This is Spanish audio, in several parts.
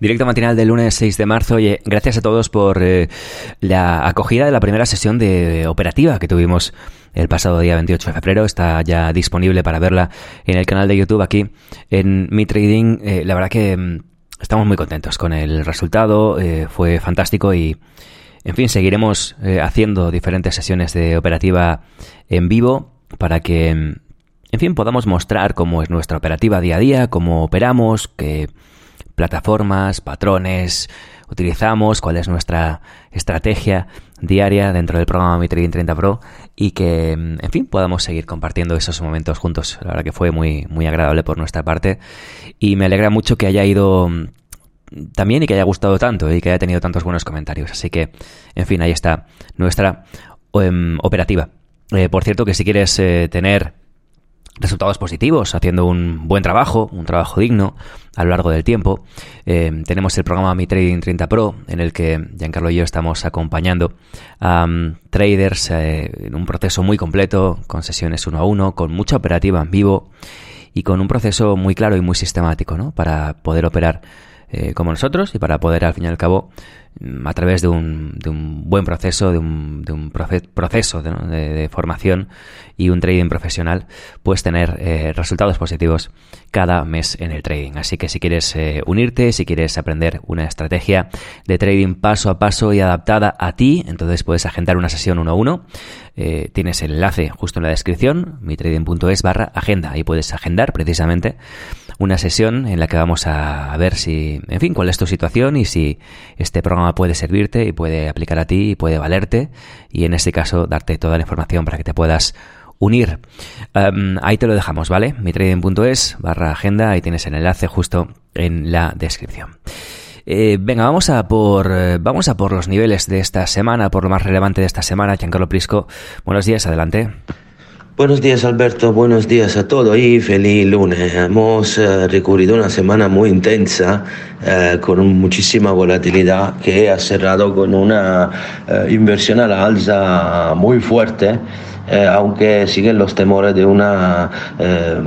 Directo matinal del lunes 6 de marzo. Oye, gracias a todos por eh, la acogida de la primera sesión de operativa que tuvimos el pasado día 28 de febrero. Está ya disponible para verla en el canal de YouTube aquí en Mi Trading. Eh, la verdad que mm, estamos muy contentos con el resultado. Eh, fue fantástico y, en fin, seguiremos haciendo diferentes sesiones de operativa en vivo para que, mm, en fin, podamos mostrar cómo es nuestra operativa día a día, cómo operamos, que plataformas, patrones utilizamos, cuál es nuestra estrategia diaria dentro del programa Mi Trading 30 Pro y que, en fin, podamos seguir compartiendo esos momentos juntos. La verdad que fue muy, muy agradable por nuestra parte y me alegra mucho que haya ido también y que haya gustado tanto y que haya tenido tantos buenos comentarios. Así que, en fin, ahí está nuestra em, operativa. Eh, por cierto, que si quieres eh, tener resultados positivos, haciendo un buen trabajo, un trabajo digno a lo largo del tiempo. Eh, tenemos el programa Mi Trading 30 Pro, en el que Giancarlo y yo estamos acompañando a um, traders eh, en un proceso muy completo, con sesiones uno a uno, con mucha operativa en vivo y con un proceso muy claro y muy sistemático, ¿no? Para poder operar eh, como nosotros y para poder, al fin y al cabo, Mm, a través de un, de un buen proceso, de un, de un proceso de, formación y un trading profesional, puedes tener eh, resultados positivos cada mes en el trading. Así que si quieres eh, unirte, si quieres aprender una estrategia de trading paso a paso y adaptada a ti, entonces puedes agendar una sesión uno a uno. Eh, tienes el enlace justo en la descripción, mitrading.es barra agenda. Ahí puedes agendar precisamente una sesión en la que vamos a ver si, en fin, cuál es tu situación y si este programa puede servirte y puede aplicar a ti y puede valerte y en este caso darte toda la información para que te puedas unir. Em, ahí te lo dejamos, ¿vale? mitrading.es barra agenda, ahí tienes el enlace justo en la descripción. Eh, venga, vamos a por eh, vamos a por los niveles de esta semana, por lo más relevante de esta semana. Giancarlo Prisco, buenos días, adelante. Buenos días Alberto, buenos días a todos y feliz lunes. Hemos eh, recurrido una semana muy intensa eh, con muchísima volatilidad que ha cerrado con una eh, inversión a la alza muy fuerte. aunque siguen los temores de una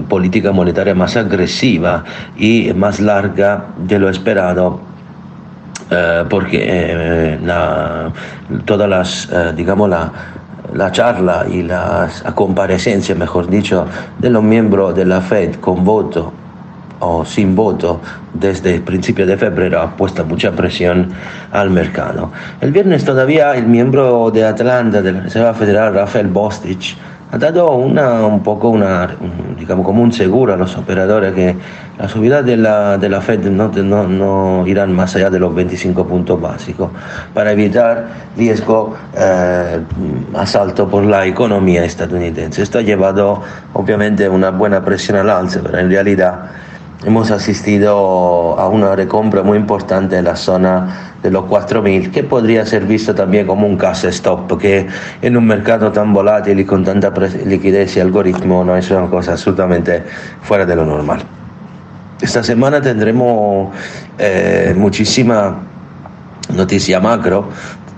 política monetaria más agresiva y más larga de lo esperado porque todas las, digamos, la, la charla y las comparecencias, mejor dicho, de los miembros de la Fed con voto o sin voto desde el principio de febrero ha puesto mucha presión al mercado. El viernes todavía el miembro de Atlanta de la Reserva Federal, Rafael Bostich, ha dado una, un poco una, digamos, como un seguro a los operadores que la subida de la, de la Fed no, no, no irán más allá de los 25 puntos básicos para evitar riesgo eh, asalto por la economía estadounidense. Esto ha llevado obviamente una buena presión al alza, pero en realidad hemos asistido a una recompra muy importante en la zona de los 4.000, que podría ser visto también como un caso stop, porque en un mercado tan volátil y con tanta liquidez y algoritmo no es una cosa absolutamente fuera de lo normal. Esta semana tendremos eh, muchísima noticia macro.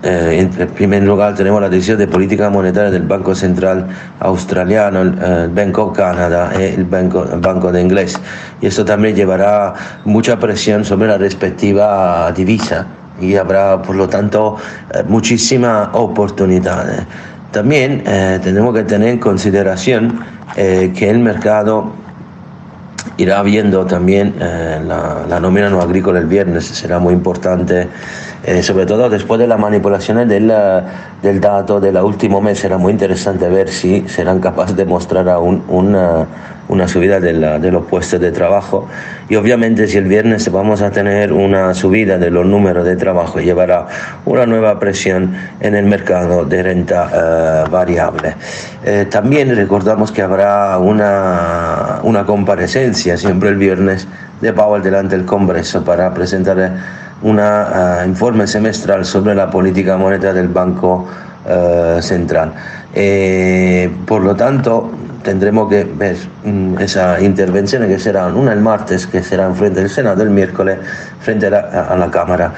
Eh, en primer lugar tenemos la decisión de política monetaria del Banco Central Australiano, el, eh, Bank of Canada y el Banco, el Banco de Inglés. Y esto también llevará mucha presión sobre la respectiva divisa y habrá por lo tanto eh, muchísimas oportunidades. También eh, tenemos que tener en consideración eh, que el mercado irá viendo también la, la, nómina no agrícola el viernes, será muy importante, sobre todo después de las manipulaciones del, del dato del último mes, será muy interesante ver si serán capaces de mostrar aún una una subida de, de, los puestos de trabajo y obviamente si el viernes vamos a tener una subida de los números de trabajo llevará una nueva presión en el mercado de renta eh, variable. Eh, también recordamos que habrá una, una comparecencia siempre el viernes de Powell delante del Congreso para presentar un uh, informe semestral sobre la política monetaria del Banco uh, Central. Eh, por lo tanto, tendremos que ver mm, esa intervención que será una el martes, que será en frente del Senado, el miércoles frente a la, a la Cámara.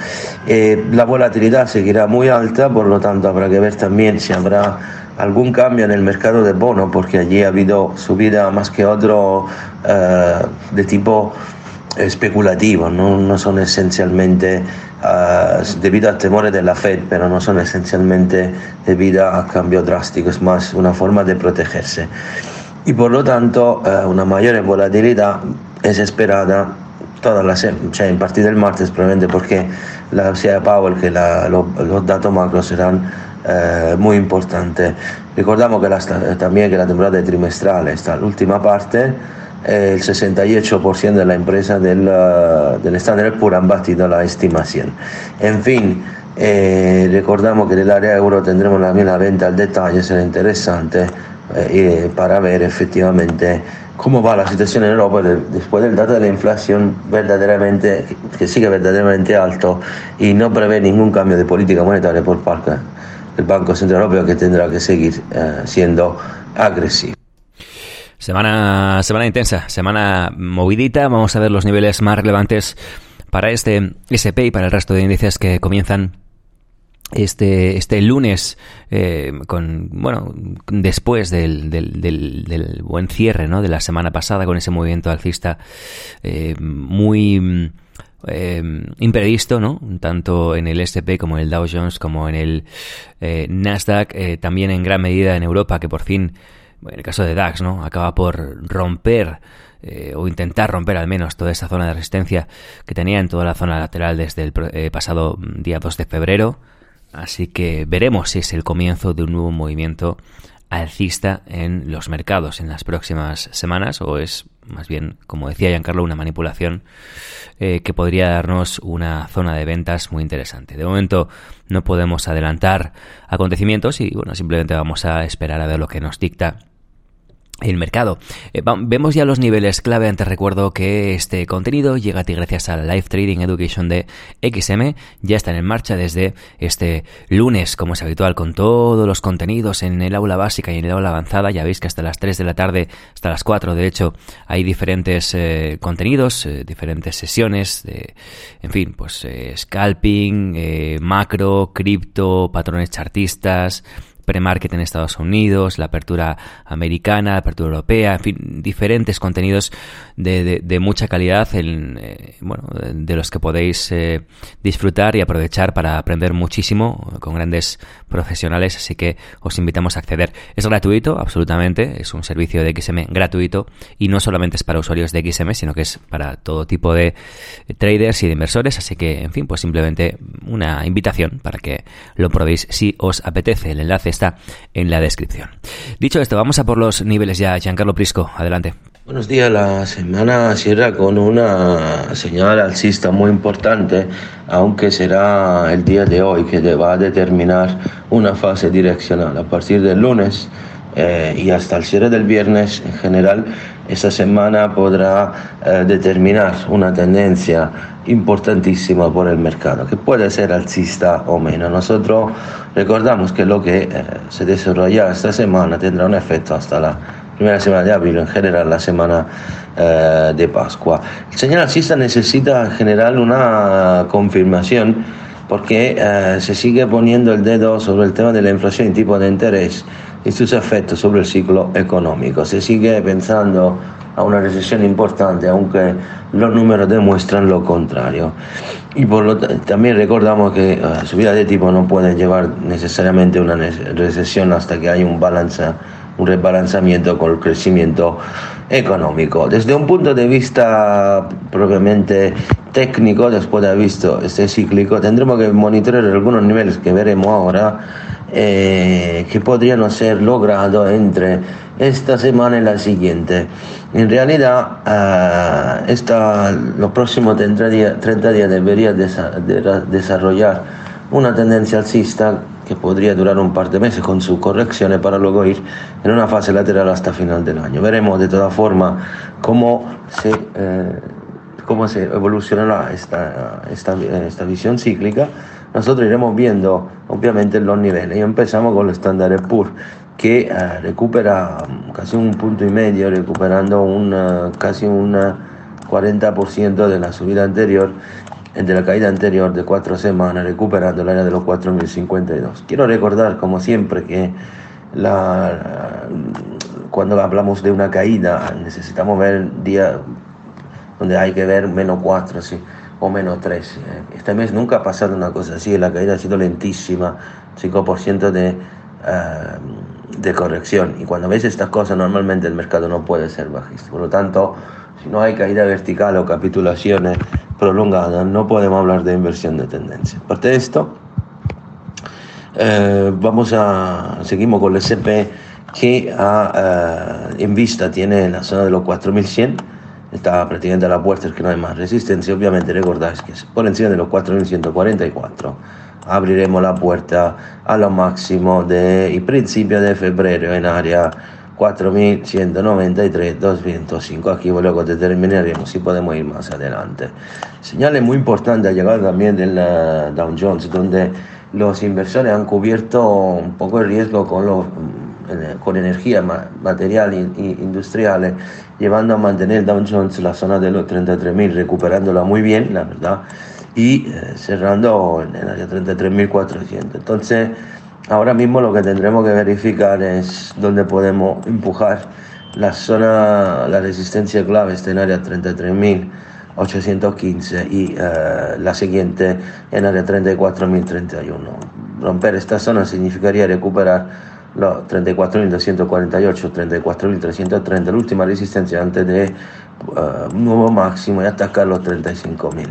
Eh, la volatilidad seguirá muy alta, por lo tanto habrá que ver también si habrá algún cambio en el mercado de bonos, porque allí ha habido subida más que otro eh, de tipo especulativo, no, son esencialmente uh, debido a temores de la Fed, pero no son esencialmente debido a cambio drástico, es más una forma de protegerse. Y por lo tanto, uh, una mayor volatilidad es esperada toda la semana, cioè partir del martes, probablemente porque la sia Powell que la, lo, los datos macro serán uh, muy importantes. Recordamos que la, también que la temporada trimestral está la última parte el 68% de la empresa del, del Standard Poor's han batido la estimación. En fin, eh, recordamos que en el área euro tendremos la misma venta al detalle, será interesante eh, para ver efectivamente cómo va la situación en Europa después del dato de la inflación verdaderamente, que sigue verdaderamente alto y no prevé ningún cambio de política monetaria por parte del Banco Central Europeo que tendrá que seguir eh, siendo agresivo. Semana, semana intensa, semana movidita. Vamos a ver los niveles más relevantes para este SP y para el resto de índices que comienzan este, este lunes, eh, con, bueno, después del, del, del, buen cierre ¿no? de la semana pasada, con ese movimiento alcista eh, muy eh, imprevisto, ¿no? Tanto en el SP como en el Dow Jones, como en el eh, Nasdaq, eh, también en gran medida en Europa, que por fin en el caso de DAX, ¿no? Acaba por romper eh, o intentar romper al menos toda esa zona de resistencia que tenía en toda la zona lateral desde el eh, pasado día 2 de febrero. Así que veremos si es el comienzo de un nuevo movimiento alcista en los mercados en las próximas semanas o es más bien, como decía Giancarlo, una manipulación eh, que podría darnos una zona de ventas muy interesante. De momento no podemos adelantar acontecimientos y bueno, simplemente vamos a esperar a ver lo que nos dicta el mercado. Eh, vemos ya los niveles clave. Antes recuerdo que este contenido llega a ti gracias a la Live Trading Education de XM. Ya están en marcha desde este lunes, como es habitual, con todos los contenidos en el aula básica y en el aula avanzada. Ya veis que hasta las 3 de la tarde, hasta las 4, de hecho, hay diferentes eh, contenidos, eh, diferentes sesiones de, en fin, pues scalping, macro, cripto, patrones chartistas, pre-market en Estados Unidos, la apertura americana, la apertura europea, en fin, diferentes contenidos de, mucha calidad, en, eh, bueno, de los que podéis eh, disfrutar y aprovechar para aprender muchísimo con grandes profesionales, así que os invitamos a acceder. Es gratuito, absolutamente, es un servicio de XM gratuito y no solamente es para usuarios de XM, sino que es para todo tipo de traders y de inversores, así que, en fin, pues simplemente una invitación para que lo probéis si os apetece. El enlace está en la descripción. Dicho esto, vamos a por los niveles ya. Giancarlo Prisco, adelante. Buenos días, la semana cierra con una señal alcista muy importante, aunque será el día de hoy que va a determinar una fase direccional. A partir del lunes eh, y hasta el cierre del viernes, en general, esa semana podrá eh, determinar una tendencia importantísima por el mercado, que puede ser alcista o menos. Nosotros recordamos que lo que eh, se desarrolla esta semana tendrá un efecto hasta la primera semana de abril, en general la semana de Pascua. El señal alcista necesita en general una confirmación porque se sigue poniendo el dedo sobre el tema de la inflación y tipo de interés y sus efectos sobre el ciclo económico. Se sigue pensando a una recesión importante, aunque los números demuestran lo contrario. Y por lo también recordamos que la subida de tipo no puede llevar necesariamente una recesión hasta que haya un balance, un rebalanzamiento con el crecimiento económico. Desde un punto de vista propiamente técnico, después de haber visto este cíclico, tendremos que monitorear algunos niveles que veremos ahora eh, que podrían ser logrados entre esta semana y la siguiente. En realidad, esta, los próximos 30 días, 30 días debería desarrollar una tendencia alcista que podría durar un par de meses con sus correcciones para luego ir en una fase lateral hasta final del año. Veremos de todas formas cómo se, eh, cómo se evolucionará esta, esta, esta, visión cíclica. Nosotros iremos viendo obviamente los niveles y empezamos con el estándar PUR que eh, recupera casi un punto y medio, recuperando un, casi un 40% de la subida anterior de la caída anterior de cuatro semanas, recuperando el área de los 4.052. Quiero recordar, como siempre, que cuando hablamos de una caída necesitamos ver día donde hay que ver menos 4 ¿sí? O menos 3. Este mes nunca ha pasado una cosa así, la caída ha sido lentísima, 5% de, uh, de corrección. Y cuando ves estas cosas, normalmente el mercado no puede ser bajista. Por lo tanto, si no hay caída vertical o capitulaciones prolongada, no podemos hablar de inversión de tendencia. Aparte de esto, eh, vamos a, seguimos con el SP que eh, en vista tiene la zona de los 4100, está prácticamente a la puerta, es que no hay más resistencia, obviamente recordáis que por encima de los 4144 abriremos la puerta a lo máximo de principio de febrero en área 4193, 205. Aquí luego determinaremos si podemos ir más adelante. Señales muy importantes ha llegado también del Dow Jones, donde los inversores han cubierto un poco el riesgo con, los, con energía, material e industriales, llevando a mantener Dow Jones la zona de los 33.000, recuperándola muy bien, la verdad, y eh, cerrando en el área 33.400. Entonces, Ahora mismo lo que tendremos que verificar es dónde podemos empujar la zona, la resistencia clave está en área 33.815 y eh, la siguiente en área 34.031. Romper esta zona significaría recuperar los 34.248, 34.330, la última resistencia antes de uh, un nuevo máximo y atacar los 35.000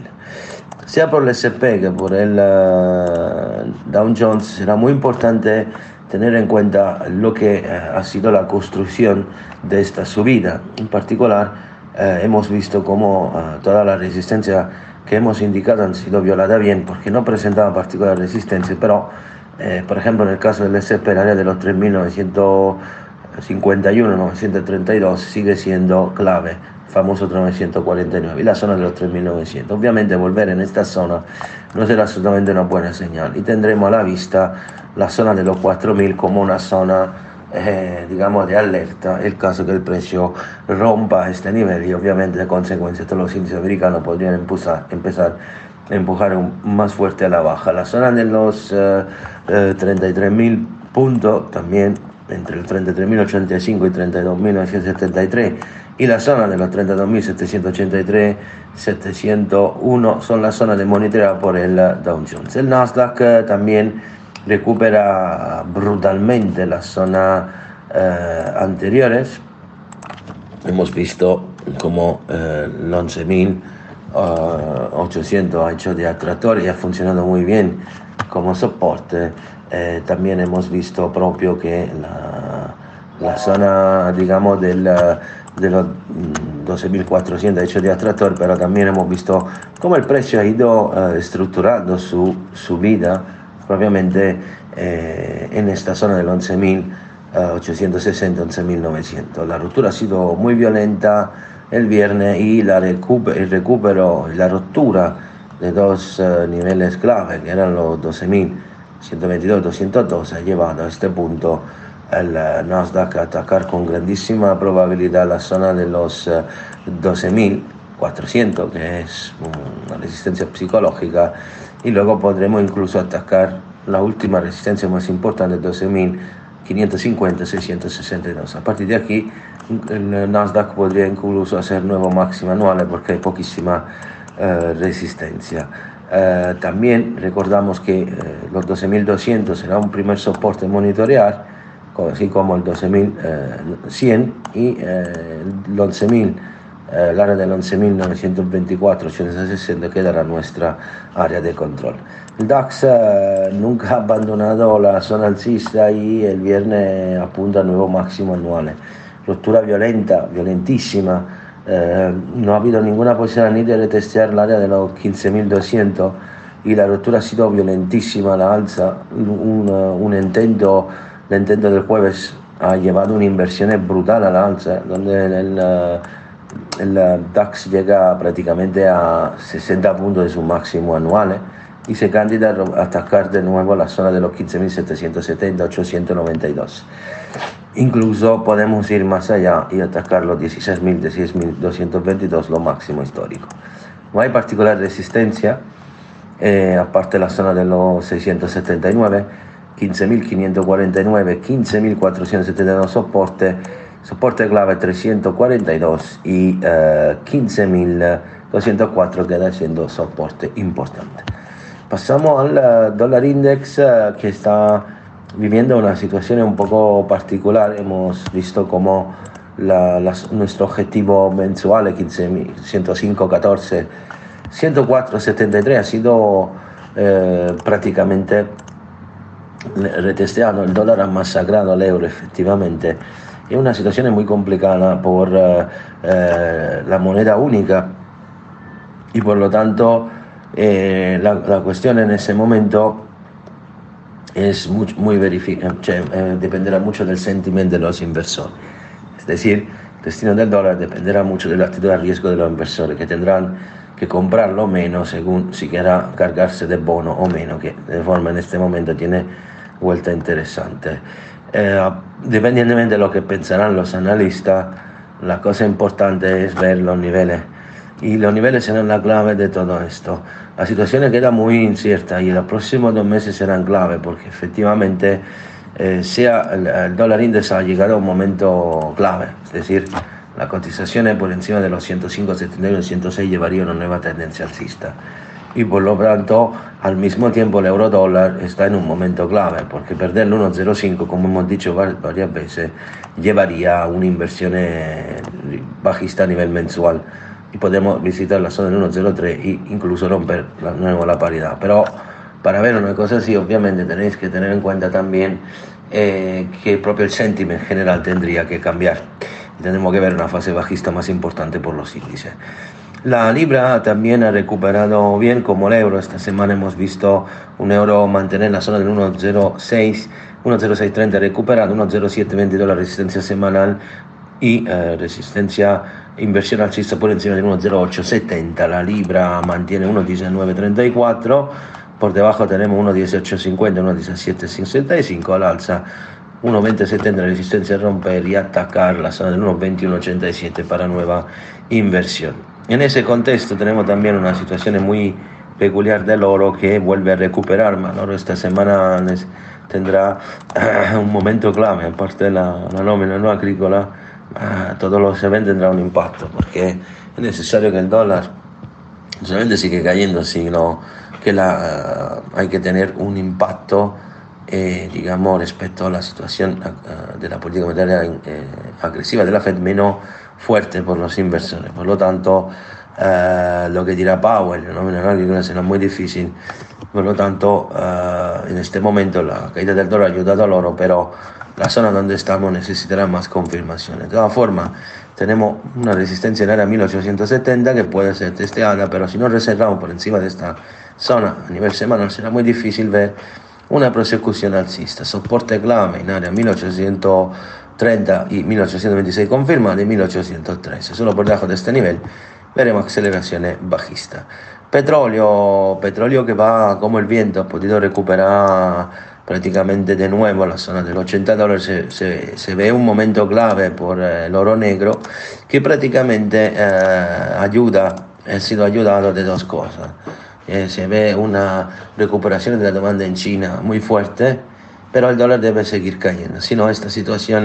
sea por el SP que por el uh, Dow Jones, será muy importante tener en cuenta lo que uh, ha sido la construcción de esta subida. En particular, hemos visto cómo toda la resistencia que hemos indicado han sido violadas bien, porque no presentaba particular resistencia, pero, por ejemplo, en el caso del SP, el área de los 3.951-932 sigue siendo clave famoso 949 y la zona de los 3900. Obviamente volver en esta zona no será absolutamente una buena señal y tendremos a la vista la zona de los 4000 como una zona eh, digamos de alerta el caso que el precio rompa este nivel y obviamente de consecuencia todos los índices americanos podrían empezar a empujar más fuerte a la baja. La zona de los eh, eh, 33.000 puntos también entre el 33.085 y 32.973 y la zona de los 32.783, 701 son las zonas de monitoreo por el Dow Jones. El Nasdaq eh, también recupera brutalmente las zonas eh, anteriores. Hemos visto como eh, el 11.800 ha hecho de atractor y ha funcionado muy bien como soporte. también hemos visto propio que la, zona, digamos, del de los 12.400 mm, hecho de atractor, pero también hemos visto cómo el precio ha ido uh, estructurando su subida propiamente eh, en esta zona del 11.860, 11.900. La ruptura ha sido muy violenta el viernes y la recuper el recupero, la ruptura de dos uh, niveles clave, que eran los 12.122 212, ha llevado a este punto el eh, Nasdaq atacar con grandísima probabilidad la zona de los 12.400, eh, que es una resistencia psicológica, y luego podremos incluso atacar la última resistencia más importante, 12.550-662. A partir de aquí, el Nasdaq podría incluso hacer nuevo máximo anual porque hay poquísima eh, resistencia. también recordamos que los 12.200 será un primer soporte monitorear así como el 12.100 y el 11.000 eh, el área del 11.924-860 queda nuestra área de control. El DAX eh, nunca ha abandonado la zona alcista y el viernes apunta a nuevo máximo anual. Ruptura violenta, violentísima. Eh, no ha habido ninguna posibilidad ni de retestear el área de los 15.200 y la ruptura ha sido violentísima la alza. Un, un intento, el intento del jueves ha llevado una inversión brutal a la alza, donde el, el DAX llega prácticamente a 60 puntos de su máximo anual y se candida a atacar de nuevo la zona de los 15.770, 892. Incluso podemos ir más allá y atacar los 16.000, 16.222, lo máximo histórico. No hay particular resistencia, eh, aparte la zona de los 679, 15.549, 15.472 soporte, soporte clave 342 y eh, 15.204 queda siendo soporte importante. Pasamos al eh, dólar index eh, que está viviendo una situación un poco particular. Hemos visto como la, nuestro objetivo mensual, 15, 105, 14, 104, 73, ha sido prácticamente retesteado. El dólar ha masacrado al euro, efectivamente. Es una situación muy complicada por la moneda única y por lo tanto eh, la, la, cuestión en ese momento es muy, eh, dependerá mucho del sentimiento de los inversores. Es decir, el destino del dólar dependerá mucho de la actitud de riesgo de los inversores, que tendrán que comprarlo menos según si quiera cargarse de bono o menos, que de forma en este momento tiene vuelta interesante. Eh, dependientemente de lo que pensarán los analistas, la cosa importante es ver los niveles y los niveles serán la clave de todo esto. La situación queda muy incierta y los próximos dos meses serán clave porque efectivamente eh, sea el, dólar índice ha llegado a un momento clave, es decir, la cotización por encima de los 105,71 y 106 llevaría una nueva tendencia alcista. Y por lo tanto, al mismo tiempo el euro dólar está en un momento clave, porque perder el 1,05, como hemos dicho varias veces, llevaría a una inversión eh, bajista a nivel mensual y podemos visitar la zona del 103 e incluso romper la, nuevo la paridad. Pero para ver una cosa así, obviamente tenéis que tener en cuenta también eh, que propio el sentiment general tendría que cambiar. tenemos que ver una fase bajista más importante por los índices. La libra también ha recuperado bien como el euro. Esta semana hemos visto un euro mantener la zona del 1.06, 1.0630 recuperado, 1.0722 la resistencia semanal y eh, resistencia inversión alcista por encima del 1.0870, la libra mantiene 1.1934, por debajo tenemos 1.1850, 1.1765 al alza, 1.2070 resistencia a romper y atacar la zona del 1.2187 para nueva inversión. En ese contexto tenemos también una situación muy peculiar del oro que vuelve a recuperar, oro esta semana tendrá un momento clave, aparte de la, la nómina no agrícola, todos los eventos tendrá un impacto, porque es necesario que el dólar no solamente sigue cayendo, sino que la, hay que tener un impacto, eh, digamos, respecto a la situación de la política monetaria eh, agresiva de la Fed menos fuerte por los inversores. Por lo tanto, eh, lo que dirá Powell, ¿no? será muy difícil. Por lo tanto, en este momento la caída del dólar ha ayudado al oro, pero la zona donde estamos necesitará más confirmaciones. De todas formas, tenemos una resistencia en área 1870 que puede ser testeada, pero si no reservamos por encima de esta zona a nivel semanal será muy difícil ver una prosecución alcista. Soporte clave en área 1830 y 1826 confirmada y 1813. Solo por debajo de este nivel veremos aceleraciones bajistas. Petróleo, petróleo que va como el viento, ha podido recuperar prácticamente de nuevo la zona del 80 dólares se, se, ve un momento clave por eh, el oro negro que prácticamente eh, ayuda, ha sido ayudado de dos cosas. Eh, se ve una recuperación de la demanda en China muy fuerte, pero el dólar debe seguir cayendo, si no esta situación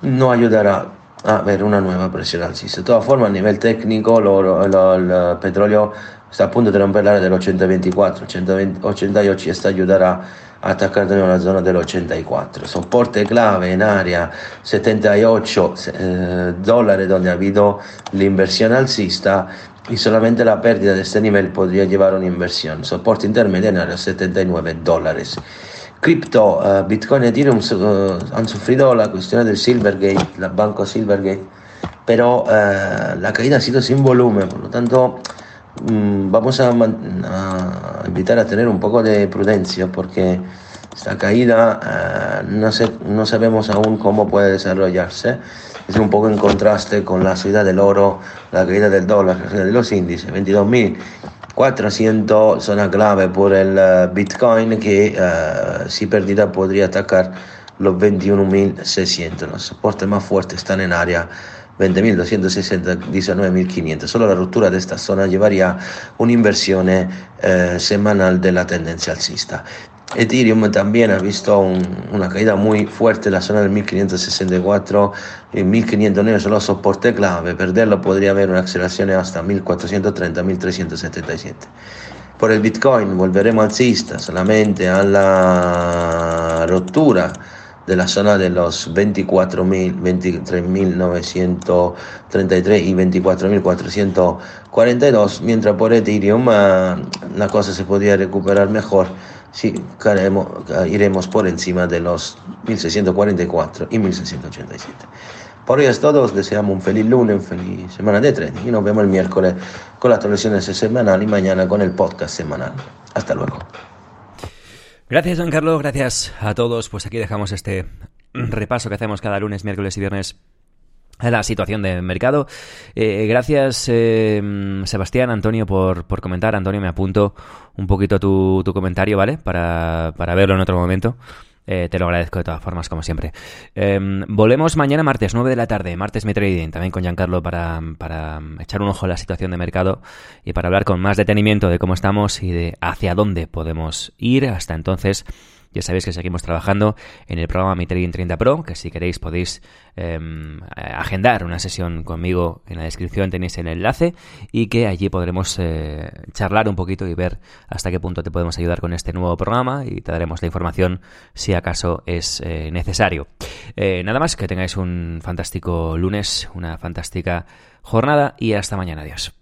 no ayudará a ver una nueva presión alcista. De todas formas, a nivel técnico, el petróleo está a punto de romper la área del 80-24, 88 y está ayudará a atacar de nuevo la zona del 84. Soporte clave en área 78 eh, dólares donde ha habido la inversión alcista y solamente la pérdida de este nivel podría llevar a una inversión. Soporte intermedio en área 79 dólares. Cripto, uh, Bitcoin y Ethereum uh, han sufrido la cuestión del Silvergate, el banco Silvergate, pero uh, la caída ha sido sin volumen, por lo tanto um, vamos a, a, invitar a tener un poco de prudencia porque esta caída no, sé, no sabemos aún cómo puede desarrollarse. Es un poco en contraste con la subida del oro, la caída del dólar, la caída de los índices, 22.000 400 zona clave por el eh, Bitcoin que uh, si perdida podría atacar los 21.600. Los soportes más fuertes están en área 20.260, 19.500. Solo la ruptura de esta zona llevaría una inversión eh, semanal de la tendencia alcista. Ethereum también ha visto una caída muy fuerte en la zona del 1564 y 1500 solo soporte clave. Perderlo podría haber una aceleración hasta 1430, 1377. Por el Bitcoin volveremos alcista solamente a la ruptura de la zona de los 24.000, 23.933 y 24.442, mientras por Ethereum uh, la cosa se podría recuperar mejor sí, caeremos, iremos por encima de los 1644 y 1687. Por hoy es todo, os deseamos un feliz lunes, un feliz semana de trading y nos vemos el miércoles con las transmisiones semanal y mañana con el podcast semanal. Hasta luego. Gracias, Juan Carlos, gracias a todos. Pues aquí dejamos este repaso que hacemos cada lunes, miércoles y viernes la situación de mercado. Eh, gracias, eh, Sebastián, Antonio, por, por, comentar. Antonio, me apunto un poquito tu, tu comentario, ¿vale? Para, para verlo en otro momento. Eh, te lo agradezco de todas formas, como siempre. volvemos mañana martes, 9 de la tarde, martes Mi Trading, también con Giancarlo para, para echar un ojo a la situación de mercado y para hablar con más detenimiento de cómo estamos y de hacia dónde podemos ir. Hasta entonces, ya sabéis que seguimos trabajando en el programa Mi Trading 30 Pro, que si queréis podéis em, agendar una sesión conmigo en la descripción tenéis el enlace y que allí podremos eh, charlar un poquito y ver hasta qué punto te podemos ayudar con este nuevo programa y te daremos la información si acaso es eh, necesario. Eh, nada más, que tengáis un fantástico lunes, una fantástica jornada y hasta mañana. Adiós.